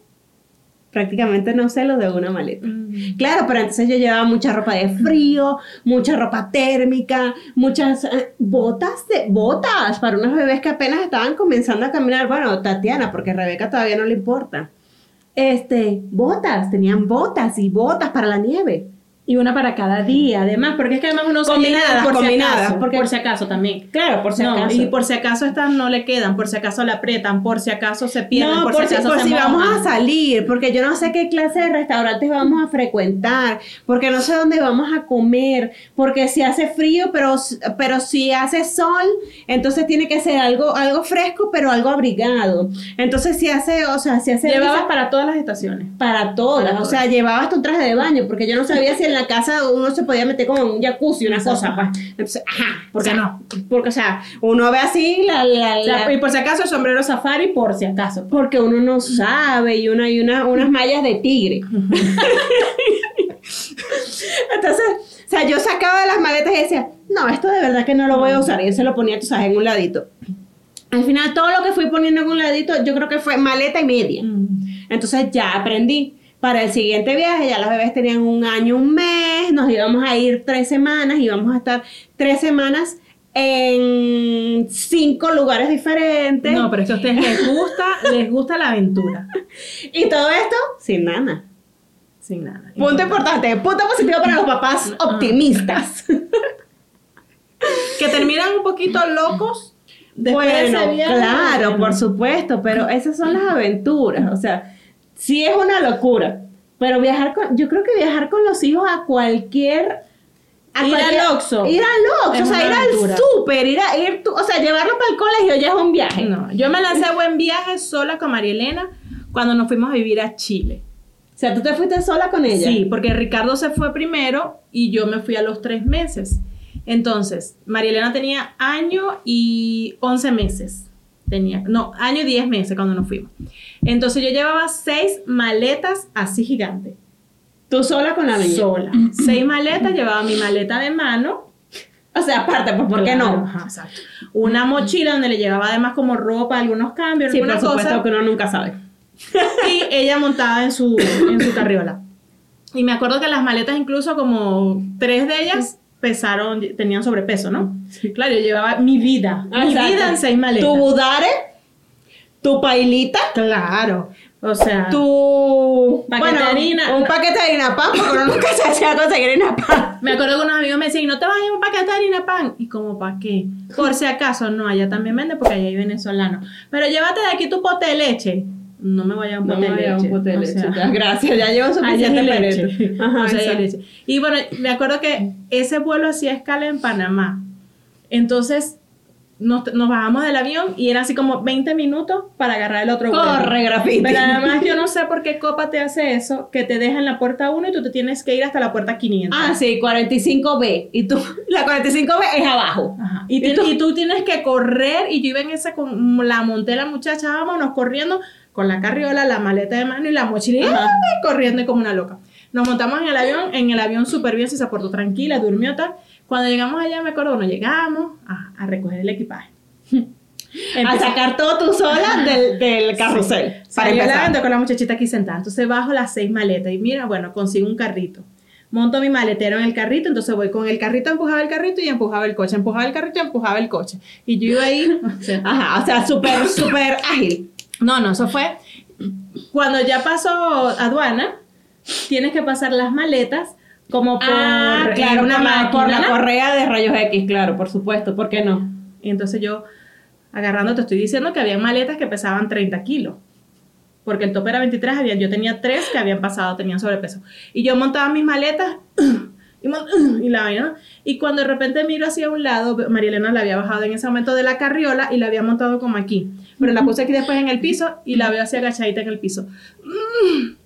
[SPEAKER 5] Prácticamente no sé lo de una maleta.
[SPEAKER 6] Mm.
[SPEAKER 5] Claro, pero entonces yo llevaba mucha ropa de frío, mucha ropa térmica, muchas eh, botas de botas para unos bebés que apenas estaban comenzando a caminar. Bueno, Tatiana, porque a Rebeca todavía no le importa. Este, botas, tenían botas y botas para la nieve.
[SPEAKER 6] Y una para cada día, además, porque es que además uno se
[SPEAKER 5] Combinadas,
[SPEAKER 6] por
[SPEAKER 5] combinadas,
[SPEAKER 6] si acaso,
[SPEAKER 5] porque-
[SPEAKER 6] por si acaso también.
[SPEAKER 5] Claro, por si
[SPEAKER 6] No,
[SPEAKER 5] acaso.
[SPEAKER 6] y por si acaso estas no le quedan, por si acaso la aprietan, por si acaso se pierden,
[SPEAKER 5] no,
[SPEAKER 6] por,
[SPEAKER 5] por,
[SPEAKER 6] si acaso
[SPEAKER 5] por
[SPEAKER 6] se
[SPEAKER 5] si vamos a salir, porque yo no sé qué clase de restaurantes vamos a frecuentar, porque no sé dónde vamos a comer, porque si hace frío, pero, pero si hace sol, entonces tiene que ser algo, algo fresco, pero algo abrigado. Entonces si hace, o sea, si hace
[SPEAKER 6] Llevabas
[SPEAKER 5] brisa,
[SPEAKER 6] para todas las estaciones.
[SPEAKER 5] para todas,
[SPEAKER 6] Para
[SPEAKER 5] o
[SPEAKER 6] todas.
[SPEAKER 5] sea, llevaba hasta un traje de baño, porque yo no sabía si en la casa uno se podía meter como en un jacuzzi, una
[SPEAKER 6] Exacto.
[SPEAKER 5] cosa, pues. Entonces, ajá,
[SPEAKER 6] ¿Por
[SPEAKER 5] o
[SPEAKER 6] qué
[SPEAKER 5] sea,
[SPEAKER 6] no?
[SPEAKER 5] Porque, o sea, uno ve así la,
[SPEAKER 6] y por si acaso el sombrero safari, por si acaso.
[SPEAKER 5] porque uno no sabe y uno hay una, unas mallas de tigre. Entonces, o sea, yo sacaba de las maletas y decía, no, esto de verdad que no lo voy a usar. Y yo se lo ponía, tú sabes, en un ladito. Al final, todo lo que fui poniendo en un ladito, yo creo que fue maleta y media. Entonces ya aprendí. Para el siguiente viaje, ya las bebés tenían un año, un mes, nos íbamos a ir tres semanas, íbamos a estar tres semanas en cinco lugares diferentes.
[SPEAKER 6] No, pero es que a ustedes les gusta, les gusta la aventura.
[SPEAKER 5] Y todo esto sin nada.
[SPEAKER 6] Sin nada.
[SPEAKER 5] Punto importante, punto positivo para los papás optimistas.
[SPEAKER 6] Que terminan un poquito locos después de
[SPEAKER 5] bueno,
[SPEAKER 6] ese viaje.
[SPEAKER 5] claro, por supuesto, pero esas son las aventuras, o sea, sí es una locura, pero viajar con, yo creo que viajar con los hijos a cualquier... a
[SPEAKER 6] Ir al Oxxo.
[SPEAKER 5] Ir al Oxxo, o sea, ir
[SPEAKER 6] aventura.
[SPEAKER 5] al súper, ir a, ir, o sea, llevarlo para el colegio ya es un viaje.
[SPEAKER 6] No, yo me lancé a buen viaje sola con María Elena cuando nos fuimos a vivir a Chile.
[SPEAKER 5] O sea, tú te fuiste sola con ella.
[SPEAKER 6] Sí, porque Ricardo se fue primero y yo me fui a los tres meses. Entonces, María Elena tenía año y once meses. Tenía, no, año y diez meses cuando nos fuimos. Entonces yo llevaba seis maletas así gigantes.
[SPEAKER 5] Tú sola con la niña.
[SPEAKER 6] Sola. seis maletas, llevaba mi maleta de mano.
[SPEAKER 5] O sea, aparte, pues, ¿por qué no?
[SPEAKER 6] ajá, exacto. Una mochila donde le llevaba además como ropa, algunos cambios,
[SPEAKER 5] Sí, por supuesto
[SPEAKER 6] cosa
[SPEAKER 5] que uno nunca sabe.
[SPEAKER 6] y ella montada en su, en su carriola. Y me acuerdo que las maletas, incluso como tres de ellas, pesaron, tenían sobrepeso, ¿no? Claro, yo llevaba mi vida, mi
[SPEAKER 5] Exacto.
[SPEAKER 6] vida en seis maletas.
[SPEAKER 5] Tu budare, tu pailita,
[SPEAKER 6] Claro, o sea,
[SPEAKER 5] tu
[SPEAKER 6] Paquete de harina.
[SPEAKER 5] un paquete de harina pan, porque uno nunca se hacía conseguir harina pan.
[SPEAKER 6] me acuerdo que unos amigos me decían, no te vayas a un paquete de harina pan. ¿Y como para qué? Por si acaso, no, allá también vende porque allá hay venezolanos. Pero llévate de aquí tu pote de leche. No me vaya a un
[SPEAKER 5] No
[SPEAKER 6] pote
[SPEAKER 5] me
[SPEAKER 6] de leche.
[SPEAKER 5] un pote de
[SPEAKER 6] o
[SPEAKER 5] leche.
[SPEAKER 6] sea,
[SPEAKER 5] Gracias, ya llevo suficiente
[SPEAKER 6] leche.
[SPEAKER 5] Ajá,
[SPEAKER 6] O sea, hay
[SPEAKER 5] exacto.
[SPEAKER 6] leche. Y bueno, me acuerdo que ese vuelo hacía escala en Panamá. Entonces, nos, nos bajamos del avión y era así como 20 minutos para agarrar el otro vuelo.
[SPEAKER 5] Corre, grafiti.
[SPEAKER 6] Pero además yo no sé por qué Copa te hace eso, que te deja en la puerta 1 y tú te tienes que ir hasta la puerta 500.
[SPEAKER 5] Ah, sí, 45B. Y tú, la 45B es abajo.
[SPEAKER 6] Ajá. Y, ti- y tú tienes que correr y yo iba en esa con la monté la muchacha, vámonos corriendo con la carriola, la maleta de mano y la mochila y. ¡ay! corriendo como una loca. Nos montamos en el avión, en el avión súper bien, se portó tranquila, durmió tal. Cuando llegamos allá, me acuerdo, bueno, llegamos a, a recoger el equipaje.
[SPEAKER 5] A sacar todo tú sola del, del carrusel. para empezar.
[SPEAKER 6] hablando con la muchachita aquí sentada. Entonces bajo las seis maletas y mira, bueno, consigo un carrito. Monto mi maletero en el carrito, entonces voy con el carrito, empujaba el carrito y empujaba el coche, empujaba el carrito y empujaba el coche. Y yo iba ahí. o sea,
[SPEAKER 5] Ajá, o sea, súper, súper ágil.
[SPEAKER 6] No, no, eso fue. Cuando ya pasó aduana, tienes que pasar las maletas como por
[SPEAKER 5] ah, claro,
[SPEAKER 6] una
[SPEAKER 5] por la, por la
[SPEAKER 6] máquina.
[SPEAKER 5] correa de rayos X, claro, por supuesto, ¿por qué no?
[SPEAKER 6] Y entonces yo, agarrando, te estoy diciendo que había maletas que pesaban 30 kilos. Porque el tope era 23, había, yo tenía tres que habían pasado, tenían sobrepeso. Y yo montaba mis maletas y, la vaina. Y cuando de repente miro hacia un lado, María Elena la había bajado en ese momento de la carriola y la había montado como aquí. Pero la puse aquí después en el piso y la veo así agachadita en el piso. Mm.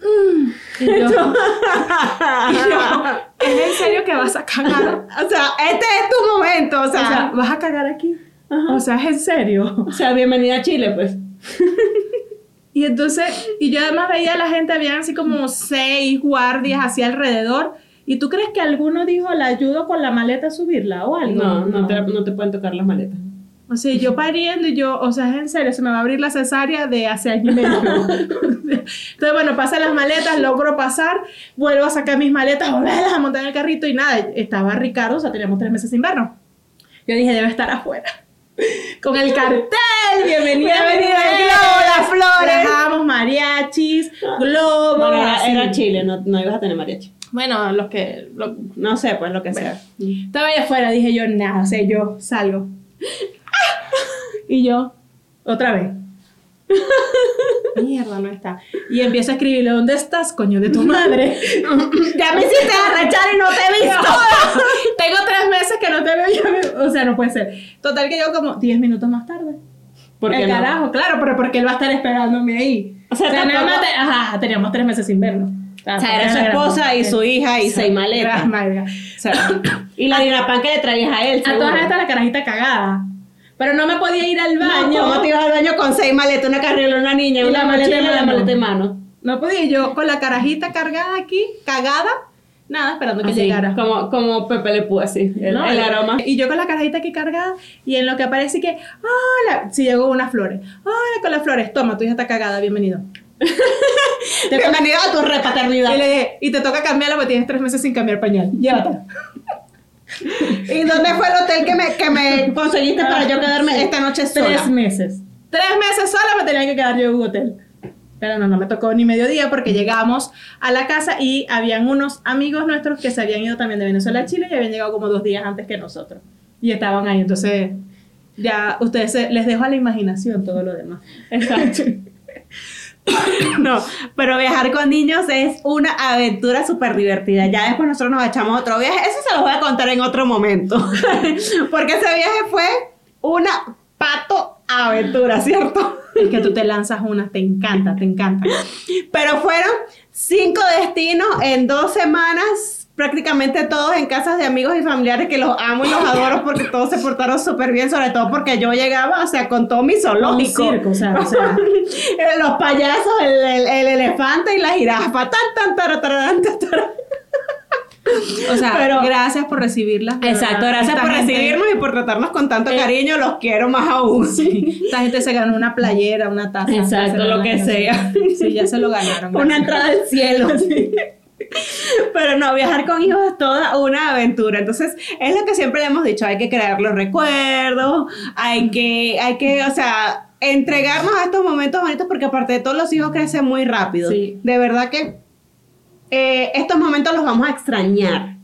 [SPEAKER 6] Mm. Y yo, y yo, ¿es en serio que vas a cagar?
[SPEAKER 5] O sea, este es tu momento, o
[SPEAKER 6] O sea, ¿vas a cagar aquí? O sea, es en serio.
[SPEAKER 5] o sea, bienvenida a Chile, pues.
[SPEAKER 6] Y entonces, y yo además veía a la gente, habían así como seis guardias hacia alrededor. ¿Y tú crees que alguno dijo, la ayudo con la maleta a subirla o algo?
[SPEAKER 5] No, no te, no te pueden tocar las maletas.
[SPEAKER 6] O sea, yo pariendo y yo, o sea, es en serio, se me va a abrir la cesárea de hace año y medio. Entonces, bueno, pasan las maletas, logro pasar, vuelvo a sacar mis maletas, volverlas a montar en el carrito y nada, estaba Ricardo, o sea, teníamos tres meses sin vernos. Yo dije, debe estar afuera. Con el cartel, bienvenida,
[SPEAKER 5] Bienvenida al globo, las flores.
[SPEAKER 6] Dejábamos mariachis, globos.
[SPEAKER 5] Bueno, era, era Chile, no, no ibas a tener mariachi.
[SPEAKER 6] Bueno, los que, lo-
[SPEAKER 5] No sé, pues lo que sea.
[SPEAKER 6] estaba ahí afuera, dije yo, nada, o sea, yo salgo. Y yo, otra vez. Mierda, no está. Y empiezo a escribirle, ¿dónde estás, coño, de tu madre?
[SPEAKER 5] ya me hiciste arrechar y no te he visto.
[SPEAKER 6] Tengo tres meses que no te veo, me- o sea, no puede ser. Total que yo como 10 minutos más tarde.
[SPEAKER 5] ¿Por qué
[SPEAKER 6] el
[SPEAKER 5] no?
[SPEAKER 6] carajo, claro, pero porque él va a estar esperándome ahí.
[SPEAKER 5] O sea,
[SPEAKER 6] nada
[SPEAKER 5] tampoco-
[SPEAKER 6] más te- ajá, teníamos tres meses sin vernos.
[SPEAKER 5] O sea, era su esposa y su hija y seis maletas. O sea, y la dinapan que le traías a él.
[SPEAKER 6] A todas estas la carajita cagada. Pero no me podía ir al
[SPEAKER 5] No,
[SPEAKER 6] baño.
[SPEAKER 5] ¿Cómo te ibas al baño con seis maletas, una carriola, una niña,
[SPEAKER 6] Y
[SPEAKER 5] una
[SPEAKER 6] la
[SPEAKER 5] maleta
[SPEAKER 6] en
[SPEAKER 5] la
[SPEAKER 6] mano?
[SPEAKER 5] maleta en mano?
[SPEAKER 6] No podía yo con la carajita cargada aquí, cagada, nada, esperando que
[SPEAKER 5] Así,
[SPEAKER 6] llegara.
[SPEAKER 5] como, como Pepe Le Pew, así, el,
[SPEAKER 6] No,
[SPEAKER 5] el aroma.
[SPEAKER 6] Y yo con la carajita aquí cargada, y en lo que aparece que, hola, si llegó unas flores, hola con las flores, toma, tu hija está cagada, bienvenido.
[SPEAKER 5] Bienvenido a tu repaternidad.
[SPEAKER 6] y, le dije, y te toca cambiarla porque tienes tres meses sin cambiar pañal. Llévatela.
[SPEAKER 5] ¿Y dónde fue el hotel que me, que me conseguiste para yo quedarme esta noche sola?
[SPEAKER 6] Tres meses. Tres meses sola me tenía que quedar yo en un hotel. Pero no, no me tocó ni mediodía porque llegamos a la casa y habían unos amigos nuestros que se habían ido también de Venezuela a Chile y habían llegado como dos días antes que nosotros. Y estaban ahí. Entonces, ya ustedes se- les dejo a la imaginación todo lo demás.
[SPEAKER 5] Exacto. No, pero viajar con niños es una aventura súper divertida. Ya después nosotros nos echamos otro viaje. Eso se los voy a contar en otro momento. Porque ese viaje fue una pato aventura, ¿cierto?
[SPEAKER 6] Es que tú te lanzas unas, te encanta, te encanta.
[SPEAKER 5] Pero fueron cinco destinos en dos semanas. Prácticamente todos en casas de amigos y familiares que los amo y los adoro porque todos se portaron súper bien, sobre todo porque yo llegaba, o sea, con todo mi zoológico.
[SPEAKER 6] Un circo, o sea, o sea.
[SPEAKER 5] Los payasos, el, el- el elefante y la jirafa. Tan, tan, tara.
[SPEAKER 6] O sea,
[SPEAKER 5] Pero-
[SPEAKER 6] gracias por recibirlas.
[SPEAKER 5] Exacto, gracias por
[SPEAKER 6] gente-
[SPEAKER 5] recibirnos y por tratarnos con tanto
[SPEAKER 6] Eh,
[SPEAKER 5] cariño. Los quiero más aún.
[SPEAKER 6] Esta gente se ganó una playera, una taza.
[SPEAKER 5] Exacto, lo que sea.
[SPEAKER 6] Sí, ya se lo ganaron.
[SPEAKER 5] Una entrada al cielo. Pero no, viajar con hijos es toda una aventura. Entonces, es lo que siempre le hemos dicho, hay que crear los recuerdos, hay que, hay que, o sea, entregarnos a estos momentos bonitos porque aparte de todos los hijos crecen muy rápido.
[SPEAKER 6] Sí.
[SPEAKER 5] De verdad que eh, estos momentos los vamos a extrañar.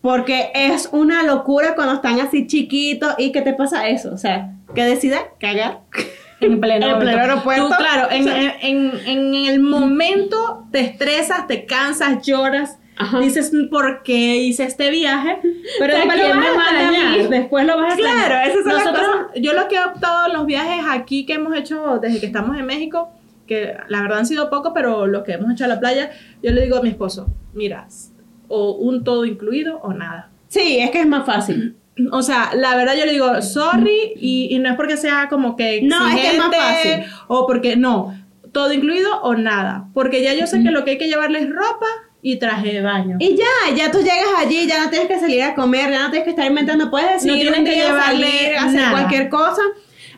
[SPEAKER 5] Porque es una locura cuando están así chiquitos y que te pasa eso, o sea, que decida cagar.
[SPEAKER 6] En pleno,
[SPEAKER 5] En pleno aeropuerto.
[SPEAKER 6] Tú, claro, en,
[SPEAKER 5] O sea-
[SPEAKER 6] en- en- el momento te estresas, te cansas, lloras.
[SPEAKER 5] Ajá.
[SPEAKER 6] Dices, ¿por qué hice este viaje? Pero
[SPEAKER 5] ¿A
[SPEAKER 6] después lo vas a
[SPEAKER 5] mí?
[SPEAKER 6] Después lo vas a.
[SPEAKER 5] Claro, esas son las
[SPEAKER 6] Nosotros,
[SPEAKER 5] cosas.
[SPEAKER 6] yo lo que he optado en los viajes aquí que hemos hecho desde que estamos en México, que la verdad han sido pocos, pero los que hemos hecho a la playa, yo le digo a mi esposo, mira, o un todo incluido o nada.
[SPEAKER 5] Sí, es que es más fácil.
[SPEAKER 6] O sea, la verdad yo le digo, sorry, y, y no es porque sea como que
[SPEAKER 5] No, es que es más fácil.
[SPEAKER 6] O porque, no, todo incluido o nada. Porque ya yo sé que lo que hay que llevarle es ropa y traje de baño.
[SPEAKER 5] Y ya, ya tú llegas allí, ya no tienes que salir a comer, ya no tienes que estar inventando, puedes decir
[SPEAKER 6] No tienes que llevarle
[SPEAKER 5] salir, hacer
[SPEAKER 6] nada.
[SPEAKER 5] cualquier cosa.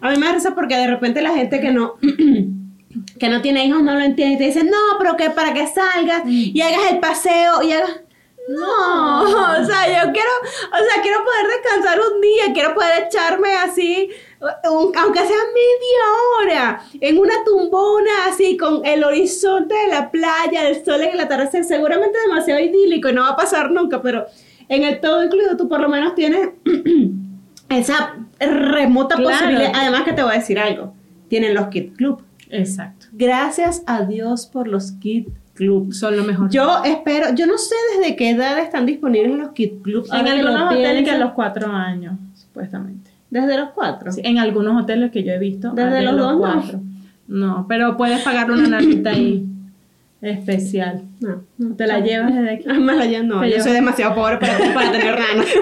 [SPEAKER 5] A mí me risa porque de repente la gente que no que no tiene hijos no lo entiende y te dice, no, pero que para que salgas y hagas el paseo y hagas... No, o sea, yo quiero, o sea, quiero poder descansar un día, quiero poder echarme así, un- aunque sea media hora, en una tumbona así, con el horizonte de la playa, el sol en el atardecer, seguramente demasiado idílico y no va a pasar nunca, pero en el todo incluido tú por lo menos tienes esa remota
[SPEAKER 6] Claro.
[SPEAKER 5] posibilidad. Además que te voy a decir algo, tienen los Kid Club.
[SPEAKER 6] Exacto.
[SPEAKER 5] Gracias a Dios por los Kid Club.
[SPEAKER 6] Son lo mejor.
[SPEAKER 5] Yo espero, yo no sé desde qué edad están disponibles los Kid Club.
[SPEAKER 6] en algunos hoteles que a los cuatro años, supuestamente.
[SPEAKER 5] Desde los cuatro.
[SPEAKER 6] Sí, en algunos hoteles que yo he visto.
[SPEAKER 5] Desde
[SPEAKER 6] de
[SPEAKER 5] los dos, no.
[SPEAKER 6] cuatro. No, pero puedes pagarle una narita ahí especial.
[SPEAKER 5] No, no,
[SPEAKER 6] Te la
[SPEAKER 5] no.
[SPEAKER 6] llevas desde aquí.
[SPEAKER 5] Me la llevo, no. Yo
[SPEAKER 6] llevas.
[SPEAKER 5] soy demasiado pobre para, para tener ranas.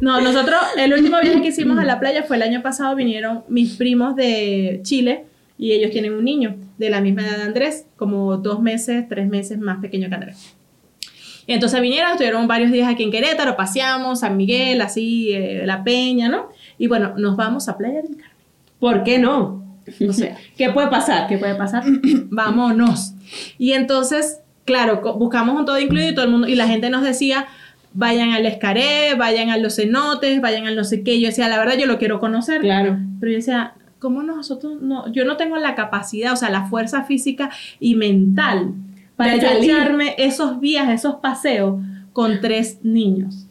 [SPEAKER 6] No, nosotros, el último viaje que hicimos a la playa fue el año pasado, vinieron mis primos de Chile y ellos tienen un niño de la misma edad de Andrés, como dos meses, tres meses más pequeño que Andrés. Y entonces vinieron, estuvieron varios días aquí en Querétaro, paseamos, San Miguel, así, eh, La Peña, ¿no? Y bueno, nos vamos a Playa del Carmen.
[SPEAKER 5] ¿Por qué no?
[SPEAKER 6] O sea,
[SPEAKER 5] ¿Qué puede pasar?
[SPEAKER 6] ¿qué puede pasar? Vámonos. Y entonces, claro, buscamos un todo incluido y todo el mundo, y la gente nos decía, vayan al Escaré, vayan a los cenotes, vayan al no sé qué. Yo decía, la verdad, yo lo quiero conocer.
[SPEAKER 5] Claro.
[SPEAKER 6] Pero yo decía, ¿cómo nosotros no? Yo no tengo la capacidad, o sea, la fuerza física y mental para yo echarme esos viajes, esos paseos con tres niños.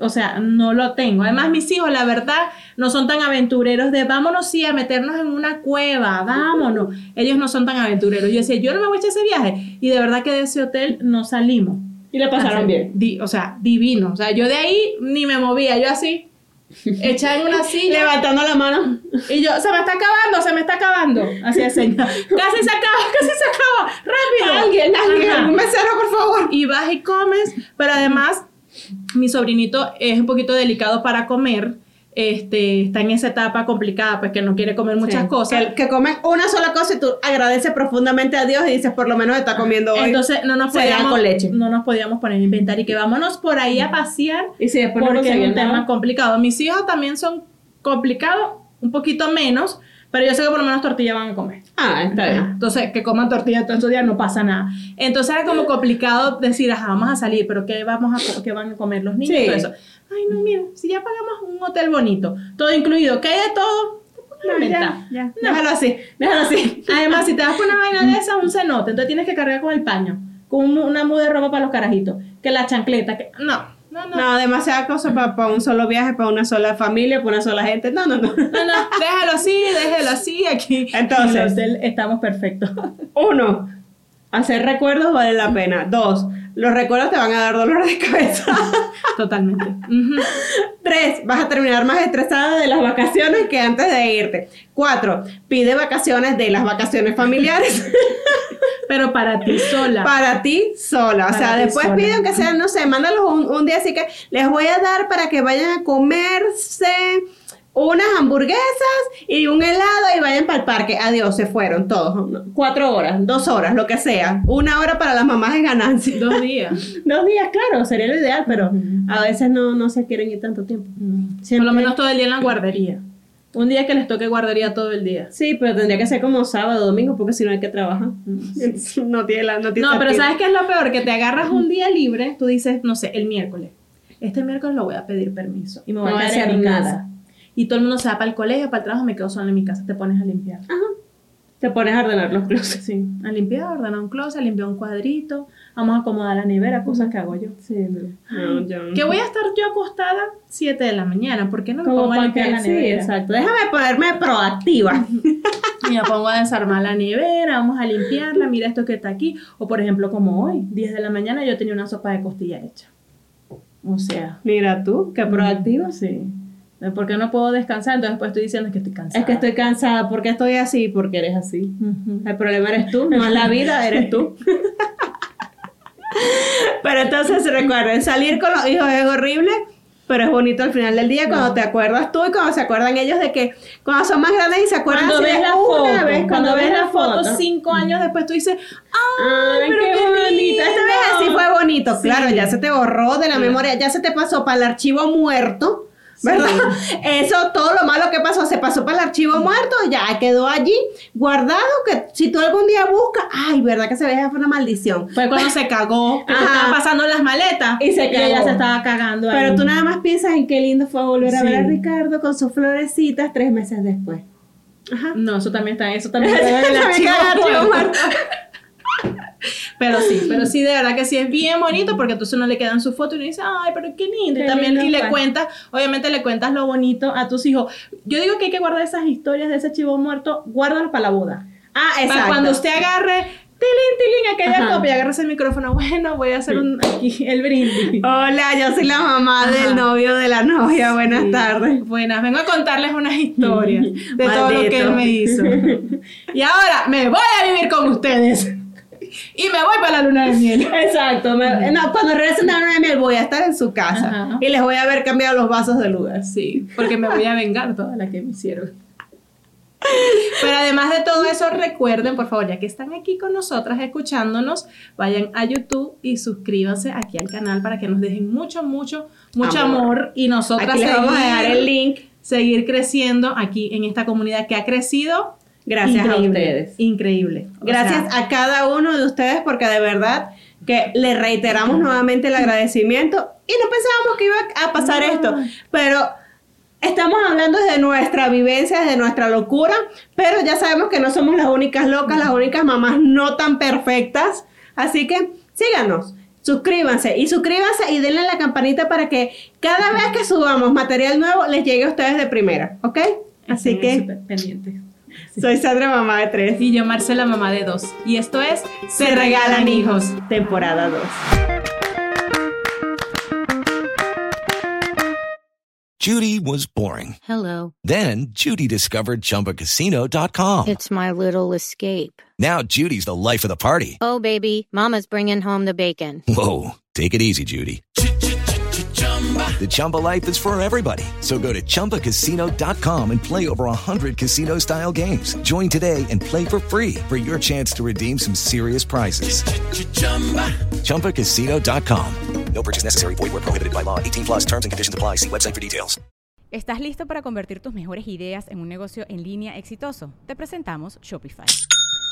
[SPEAKER 6] O sea, no lo tengo. Además, mis hijos, la verdad, no son tan aventureros de vámonos sí a meternos en una cueva, vámonos. Ellos no son tan aventureros. Yo decía, yo no me voy a echar ese viaje. Y de verdad que de ese hotel no salimos.
[SPEAKER 5] Y le pasaron
[SPEAKER 6] Así,
[SPEAKER 5] bien.
[SPEAKER 6] di- o sea, divino. O sea, yo de ahí ni me movía. Yo así, echada en una silla.
[SPEAKER 5] Levantando la mano.
[SPEAKER 6] Y yo, se me está acabando, se me está acabando. Así señal. Casi se acaba, casi se acaba. Rápido.
[SPEAKER 5] Alguien, alguien,
[SPEAKER 6] Ajá.
[SPEAKER 5] un mesero, por favor.
[SPEAKER 6] Y vas y comes, pero además, mi sobrinito es un poquito delicado para comer. Este, está en esa etapa complicada, pues que no quiere comer muchas
[SPEAKER 5] Sí.
[SPEAKER 6] cosas.
[SPEAKER 5] Que, que comen una sola cosa y tú agradeces profundamente a Dios y dices, por lo menos está comiendo hoy.
[SPEAKER 6] Entonces no nos podíamos,
[SPEAKER 5] con leche.
[SPEAKER 6] no nos podíamos poner a inventar y que vámonos por ahí a pasear
[SPEAKER 5] y si no
[SPEAKER 6] porque es un tema complicado. Mis hijos también son complicados, un poquito menos, pero yo sé que por lo menos tortilla van a comer.
[SPEAKER 5] Ah, está
[SPEAKER 6] Ajá.
[SPEAKER 5] bien.
[SPEAKER 6] Entonces, que coman tortilla todos estos días no pasa nada. Entonces era como complicado decir, ajá, vamos a salir, pero ¿qué, vamos a, qué van a comer los niños?
[SPEAKER 5] Sí.
[SPEAKER 6] Todo eso. Ay, no, mira, si ya pagamos un hotel bonito, todo incluido, que hay de todo,
[SPEAKER 5] No, ya, ya. Déjalo así, déjalo así.
[SPEAKER 6] Además, si te vas por una vaina de esa, un cenote, entonces tienes que cargar con el paño, con un- una muda de ropa para los carajitos, que la chancleta, que... No, no, no.
[SPEAKER 5] No, demasiada cosa para un solo viaje, para una sola familia, para una sola gente. No, no, no.
[SPEAKER 6] No, no, déjalo así, déjalo así, aquí.
[SPEAKER 5] Entonces.
[SPEAKER 6] en el hotel estamos perfectos.
[SPEAKER 5] Uno, hacer recuerdos vale la pena. Dos, los recuerdos te van a dar dolor de cabeza.
[SPEAKER 6] Totalmente.
[SPEAKER 5] Tres, vas a terminar más estresada de las vacaciones que antes de irte. Cuatro, pide vacaciones de las vacaciones familiares
[SPEAKER 6] Pero para ti sola.
[SPEAKER 5] para ti sola. O sea, después
[SPEAKER 6] sola.
[SPEAKER 5] pide aunque sea, no sé, mándalos un, un día así que les voy a dar para que vayan a comerse unas hamburguesas y un helado y vayan para el parque. Adiós, se fueron todos. Cuatro horas, dos horas, lo que sea. Una hora para las mamás es ganancia.
[SPEAKER 6] Dos días.
[SPEAKER 5] Dos días, claro, sería lo ideal, pero a veces no, no se quieren ir tanto tiempo.
[SPEAKER 6] Por
[SPEAKER 5] Siempre-
[SPEAKER 6] lo menos todo el día en la guardería. Un día que les toque guardería todo el día.
[SPEAKER 5] Sí, pero tendría que ser como sábado, domingo, porque si no hay que trabajar. No tiene la no tiene
[SPEAKER 6] No, pero. ¿sabes qué es lo peor? Que te agarras un día libre, tú dices, no sé, el miércoles. Este miércoles lo voy a pedir permiso y me voy
[SPEAKER 5] No
[SPEAKER 6] a quedar en mi casa. Y todo el mundo se va para el colegio, para el trabajo, me quedo sola en mi casa, te pones a limpiar.
[SPEAKER 5] Te pones a ordenar los closets.
[SPEAKER 6] Sí, a limpiar, a ordenar un closet, a limpiar un cuadrito, vamos a acomodar la nevera, cosas que hago yo.
[SPEAKER 5] Sí, no. No, yo-
[SPEAKER 6] Que voy a estar yo acostada 7 de la mañana, ¿por qué no me pongo a limpiar la
[SPEAKER 5] sí,
[SPEAKER 6] nevera?
[SPEAKER 5] exacto. Déjame ponerme proactiva.
[SPEAKER 6] Y me pongo a desarmar la nevera, vamos a limpiarla, mira esto que está aquí. O por ejemplo, como hoy, 10 de la mañana, yo tenía una sopa de costilla hecha. O sea,
[SPEAKER 5] Mira tú, qué proactiva.
[SPEAKER 6] sí. ¿Por qué no puedo descansar? Entonces después estoy diciendo que estoy cansada.
[SPEAKER 5] Es que estoy cansada porque estoy así, porque eres así. El problema eres tú, no es la vida, eres tú. Pero entonces recuerden, salir con los hijos es horrible, pero es bonito al final del día cuando te acuerdas tú y cuando se acuerdan ellos de que cuando son más grandes y se acuerdan
[SPEAKER 6] Cuando ves
[SPEAKER 5] de
[SPEAKER 6] la foto,
[SPEAKER 5] vez,
[SPEAKER 6] cuando ves la foto cinco años después, tú dices, ¡ay,
[SPEAKER 5] Ay,
[SPEAKER 6] pero
[SPEAKER 5] qué,
[SPEAKER 6] qué,
[SPEAKER 5] bonito. Esta vez así fue bonito.
[SPEAKER 6] Sí.
[SPEAKER 5] Claro, ya se te borró de la memoria, ya se te pasó para el archivo muerto. ¿Verdad? Eso, todo lo malo que pasó, se pasó para el archivo muerto, ya quedó allí guardado, que si tú algún día buscas, ay, ¿verdad que se ve? Fue una maldición.
[SPEAKER 6] Fue cuando se cagó, que pasando las maletas
[SPEAKER 5] Y se
[SPEAKER 6] ella
[SPEAKER 5] cagó.
[SPEAKER 6] se estaba cagando ahí.
[SPEAKER 5] Pero tú nada más piensas en qué lindo fue volver a
[SPEAKER 6] Sí.
[SPEAKER 5] ver a Ricardo con sus florecitas tres meses después. Ajá.
[SPEAKER 6] No, eso también está, eso también está en el archivo muerto. Pero sí, pero sí, de verdad que sí es bien bonito porque entonces uno le quedan su foto y uno dice, ay, pero qué lindo. Y también y le
[SPEAKER 5] fue.
[SPEAKER 6] cuentas, obviamente le cuentas lo bonito a tus hijos. Yo digo que hay que guardar esas historias de ese chivo muerto, guárdalas para la boda.
[SPEAKER 5] Ah,
[SPEAKER 6] Para
[SPEAKER 5] exacto.
[SPEAKER 6] cuando usted agarre, tilín, tilín, aquella copia, agarre el micrófono, bueno, voy a hacer un, aquí el brindis.
[SPEAKER 5] Hola, yo soy la mamá
[SPEAKER 6] Ajá.
[SPEAKER 5] del novio de la novia. Buenas
[SPEAKER 6] Sí.
[SPEAKER 5] tardes.
[SPEAKER 6] Buenas, vengo a contarles unas historias de todo lo que él me hizo. Y ahora me voy a vivir con ustedes. Y me voy para la luna de miel.
[SPEAKER 5] Exacto. me- no, cuando regresen de la luna de miel voy a estar en su casa y les voy a haber cambiado los vasos de lugar.
[SPEAKER 6] Sí, porque me voy a vengar todas las que me hicieron. Pero además de todo eso, recuerden, por favor, ya que están aquí con nosotras escuchándonos, vayan a YouTube y suscríbanse aquí al canal para que nos dejen mucho, mucho, mucho
[SPEAKER 5] Amor.
[SPEAKER 6] amor, y nosotras
[SPEAKER 5] Aquí les vamos a dejar el link.
[SPEAKER 6] seguir creciendo aquí en esta comunidad que ha crecido.
[SPEAKER 5] Gracias a
[SPEAKER 6] increíble,
[SPEAKER 5] ustedes.
[SPEAKER 6] Increíble. O
[SPEAKER 5] Gracias
[SPEAKER 6] sea,
[SPEAKER 5] a cada uno de ustedes porque de verdad que le reiteramos nuevamente el agradecimiento y no pensábamos que iba a pasar
[SPEAKER 6] No.
[SPEAKER 5] esto, pero estamos hablando desde nuestra vivencia, desde nuestra locura, pero ya sabemos que no somos las únicas locas, las únicas mamás no tan perfectas, así que síganos. Suscríbanse y suscríbanse y denle a la campanita para que cada vez que subamos material nuevo les llegue a ustedes de primera, ¿ok? Así
[SPEAKER 6] estén
[SPEAKER 5] que
[SPEAKER 6] pendientes.
[SPEAKER 5] Soy Sandra, mamá de tres.
[SPEAKER 6] Y yo, Marcela, mamá de dos. Y esto es
[SPEAKER 5] Se regalan hijos, temporada 2.
[SPEAKER 4] Judy was boring.
[SPEAKER 8] Hello.
[SPEAKER 4] Then Judy discovered ChumbaCasino.com.
[SPEAKER 8] It's my little escape.
[SPEAKER 4] Now Judy's the life of the party.
[SPEAKER 8] Oh, baby, Mama's bringing home the bacon.
[SPEAKER 4] Whoa, take it easy, Judy. The Chumba life is for everybody. So go to ChumbaCasino.com and play over 100 casino style games. Join today and play for free for your chance to redeem some serious prizes. ChumbaCasino.com. No purchase necessary. Void where prohibited by law. 18 plus terms and conditions apply. See website for details.
[SPEAKER 2] ¿Estás listo para convertir tus mejores ideas en un negocio en línea exitoso? Te presentamos Shopify.